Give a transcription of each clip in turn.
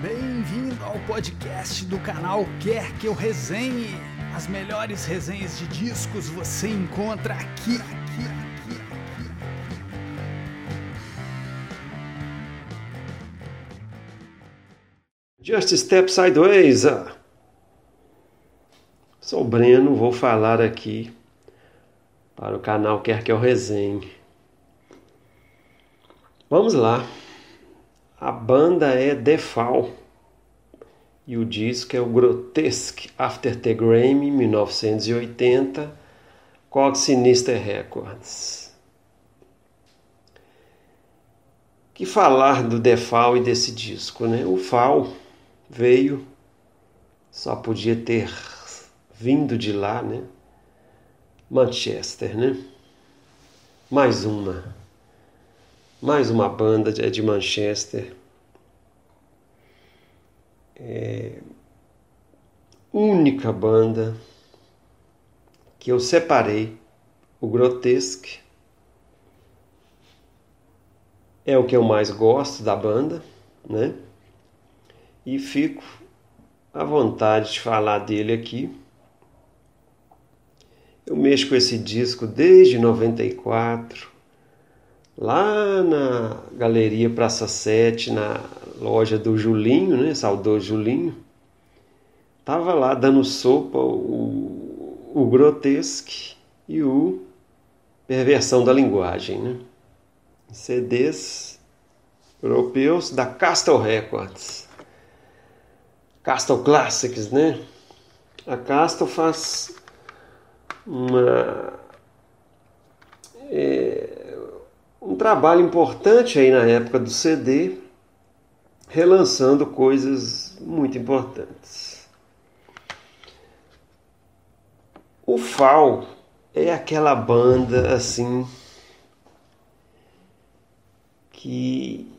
Bem-vindo ao podcast do canal Quer Que Eu Resenhe. As melhores resenhas de discos você encontra aqui, aqui, aqui, aqui. Just Step Sideways. Sou o Breno, vou falar aqui para o canal Quer Que Eu Resenhe. Vamos lá. A banda é The Fall e o disco é o Grotesque After the Grammy 1980, Cog Sinister Records. Que falar do The Fall e desse disco, né? O Fall veio, só podia ter vindo de lá, né? Manchester, né? Mais uma mais uma banda de, de Manchester. É, única banda que eu separei, o Grotesque. É o que eu mais gosto da banda, né? E fico à vontade de falar dele aqui. Eu mexo com esse disco desde 94 lá na Galeria Praça 7, na loja do Julinho, né? Saudoso Julinho. Tava lá dando sopa o, o Grotesque e o Perversão da Linguagem, né? CDs europeus da Castle Records. Castle Classics, né? A Castle faz uma é, trabalho importante aí na época do CD, relançando coisas muito importantes. O FAL é aquela banda assim que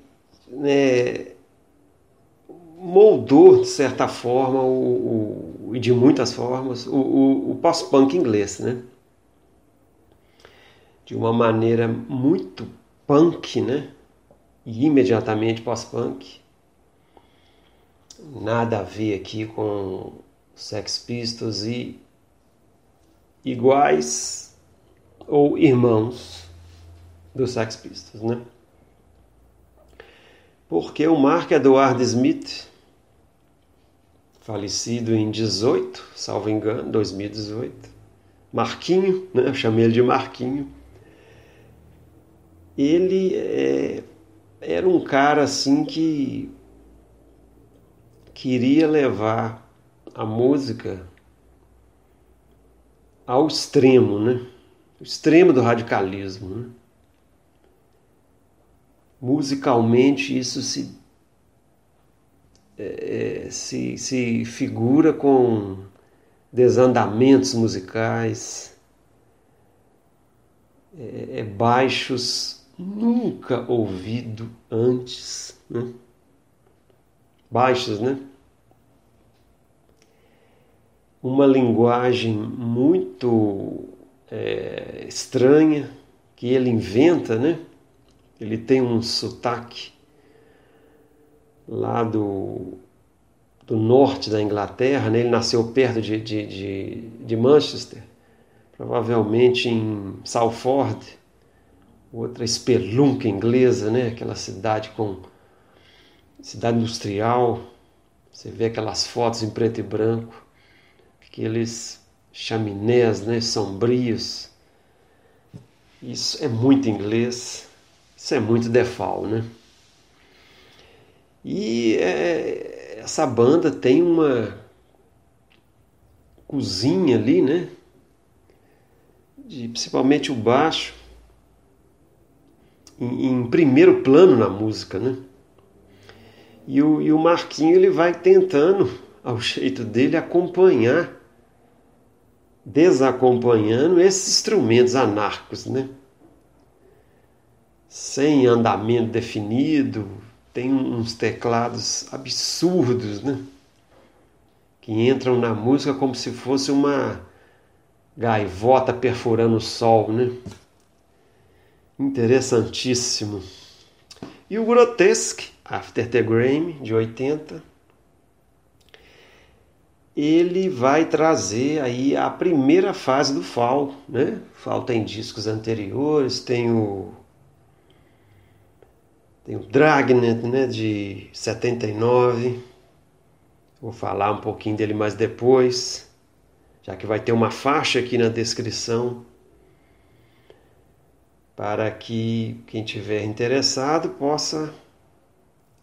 né, moldou de certa forma o, e de muitas formas o, o, o pós-punk inglês, né? De uma maneira muito punk, né? E imediatamente pós-punk. Nada a ver aqui com Sex Pistols e iguais ou irmãos do Sex Pistols, né? Porque o Mark Edward Smith, falecido em 18, salvo engano, 2018, Marquinho, né? Eu chamei ele de Marquinho ele é, era um cara assim que queria levar a música ao extremo, né? O extremo do radicalismo. Né? Musicalmente isso se, é, é se, se figura com desandamentos musicais, é, é baixos nunca ouvido antes, né? Baixas, né? Uma linguagem muito é, estranha que ele inventa, né? Ele tem um sotaque lá do, do norte da Inglaterra, né? ele nasceu perto de, de, de, de Manchester, provavelmente em Salford, outra espelunca inglesa, né? Aquela cidade com cidade industrial. Você vê aquelas fotos em preto e branco, aqueles chaminés, né, sombrios. Isso é muito inglês. Isso é muito defal, né? E é, essa banda tem uma cozinha ali, né? De, principalmente o baixo, em, em primeiro plano na música, né? E o, e o Marquinho ele vai tentando, ao jeito dele, acompanhar, desacompanhando esses instrumentos anarcos, né? Sem andamento definido, tem uns teclados absurdos, né? Que entram na música como se fosse uma gaivota perfurando o sol, né? Interessantíssimo. E o Grotesque, After the Grammy, de 80, ele vai trazer aí a primeira fase do Fall, né? Fall tem discos anteriores, tem o tem o Dragnet, né, de 79. Vou falar um pouquinho dele mais depois, já que vai ter uma faixa aqui na descrição para que quem tiver interessado possa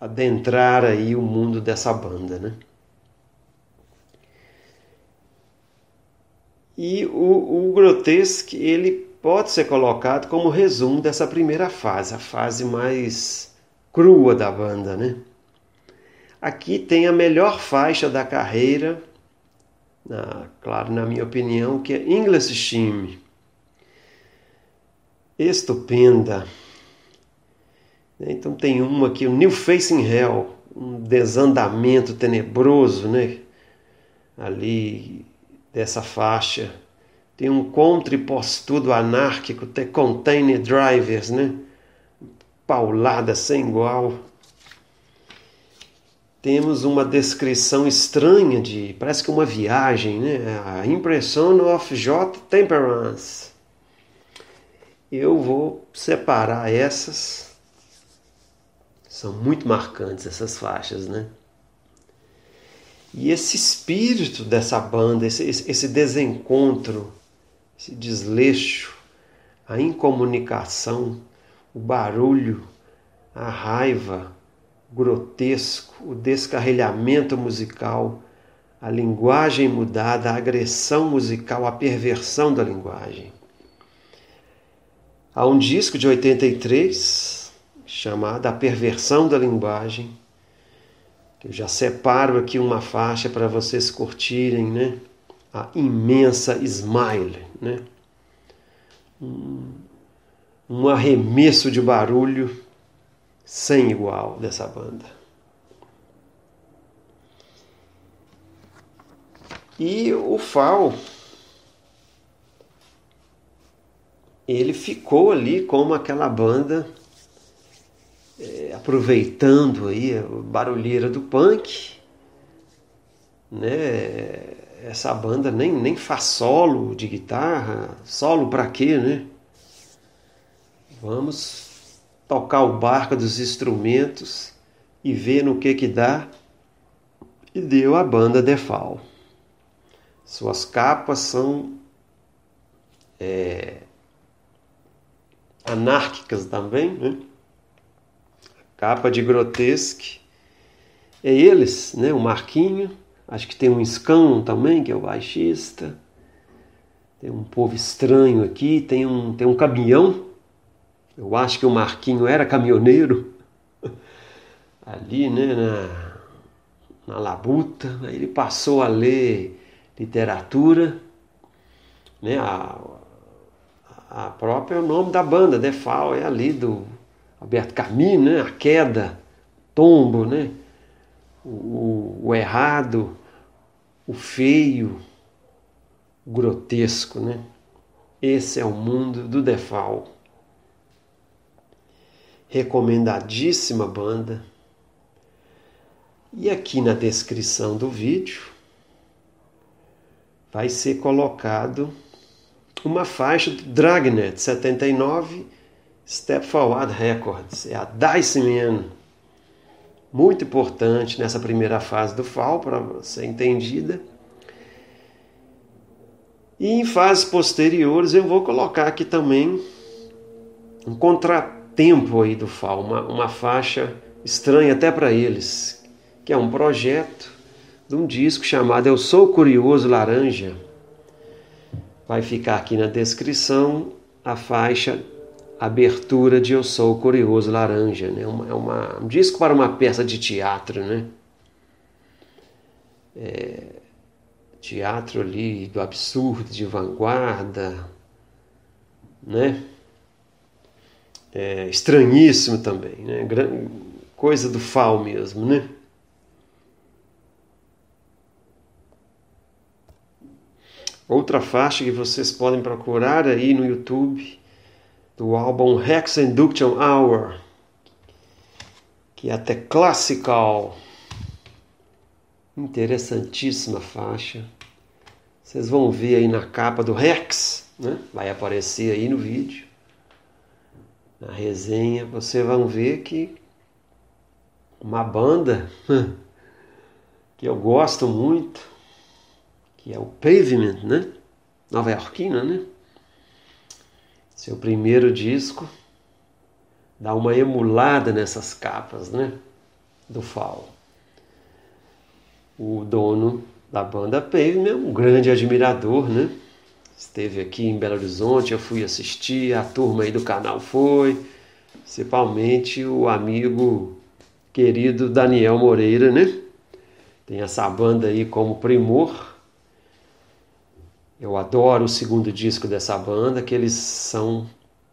adentrar aí o mundo dessa banda, né? E o, o Grotesque, ele pode ser colocado como resumo dessa primeira fase, a fase mais crua da banda, né? Aqui tem a melhor faixa da carreira, na, claro, na minha opinião, que é English Steam. Estupenda. Então tem uma aqui, o New Facing Hell, um desandamento tenebroso, né? Ali dessa faixa. Tem um contrapostudo anárquico, The Container Drivers, né? paulada sem igual. Temos uma descrição estranha de, parece que uma viagem, né? A Impression of J. Temperance. Eu vou separar essas. São muito marcantes essas faixas, né? E esse espírito dessa banda, esse, esse desencontro, esse desleixo, a incomunicação, o barulho, a raiva, o grotesco, o descarrilhamento musical, a linguagem mudada, a agressão musical, a perversão da linguagem. Há um disco de 83 chamado A Perversão da Linguagem, eu já separo aqui uma faixa para vocês curtirem, né? A imensa Smile, né? um arremesso de barulho sem igual dessa banda. E o Fal, ele ficou ali como aquela banda, é, aproveitando aí a barulheira do punk, né? Essa banda nem, nem faz solo de guitarra, solo para quê, né? Vamos tocar o barco dos instrumentos e ver no que que dá. E deu a banda Defal. Suas capas são é, anárquicas também, né? Capa de Grotesque. É eles, né? O Marquinho. Acho que tem um Scão também, que é o baixista. Tem um povo estranho aqui. Tem um, tem um caminhão eu acho que o Marquinho era caminhoneiro ali, né, na, na Labuta. Ele passou a ler literatura, né, a, a própria o nome da banda, Defal, é ali do Alberto Camus, né, a queda, tombo, né, o, o errado, o feio, o grotesco, né. Esse é o mundo do Defal recomendadíssima banda. E aqui na descrição do vídeo vai ser colocado uma faixa do Dragnet 79 Step Forward Records, é a Dice Man. Muito importante nessa primeira fase do FAL para ser entendida. E em fases posteriores eu vou colocar aqui também um contrato tempo aí do FAO, uma, uma faixa estranha até para eles, que é um projeto de um disco chamado Eu Sou Curioso Laranja. Vai ficar aqui na descrição a faixa Abertura de Eu Sou Curioso Laranja. Né? É um disco para uma peça de teatro, né? É, teatro ali do absurdo, de vanguarda, né? é, estranhíssimo também, né? coisa do FAO mesmo, né? Outra faixa que vocês podem procurar aí no YouTube do álbum Hex Induction Hour, que é até classical. Interessantíssima faixa. Vocês vão ver aí na capa do Rex, né? vai aparecer aí no vídeo. Na resenha, vocês vão ver que uma banda que eu gosto muito, que é o Pavement, né? Nova Yorkina, né? Seu primeiro disco dá uma emulada nessas capas, né? Do Fall. O dono da banda Pavement, um grande admirador, né? Esteve aqui em Belo Horizonte, eu fui assistir, a turma aí do canal foi, principalmente o amigo querido Daniel Moreira, né? Tem essa banda aí como primor. Eu adoro o segundo disco dessa banda, que eles são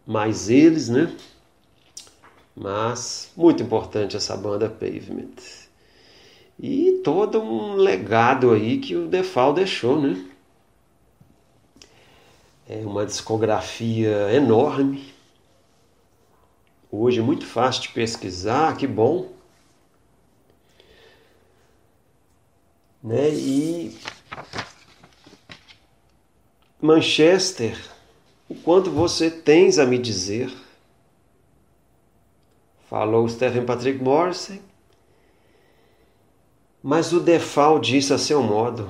mais eles, né? Mas muito importante essa banda Pavement. E todo um legado aí que o Defal deixou, né? É uma discografia enorme. Hoje é muito fácil de pesquisar, que bom. Né? E Manchester, o quanto você tens a me dizer? Falou Stephen Patrick Morrison. Mas o Defal disse a seu modo.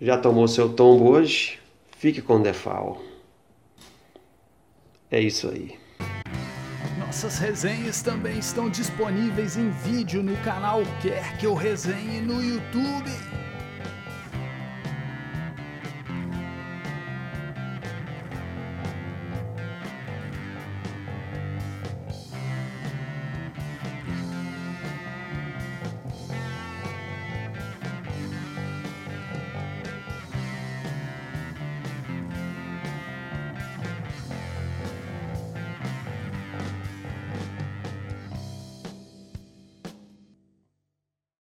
Já tomou seu tombo hoje? Fique com o Defal. É isso aí. Nossas resenhas também estão disponíveis em vídeo no canal Quer Que Eu Resenhe no YouTube.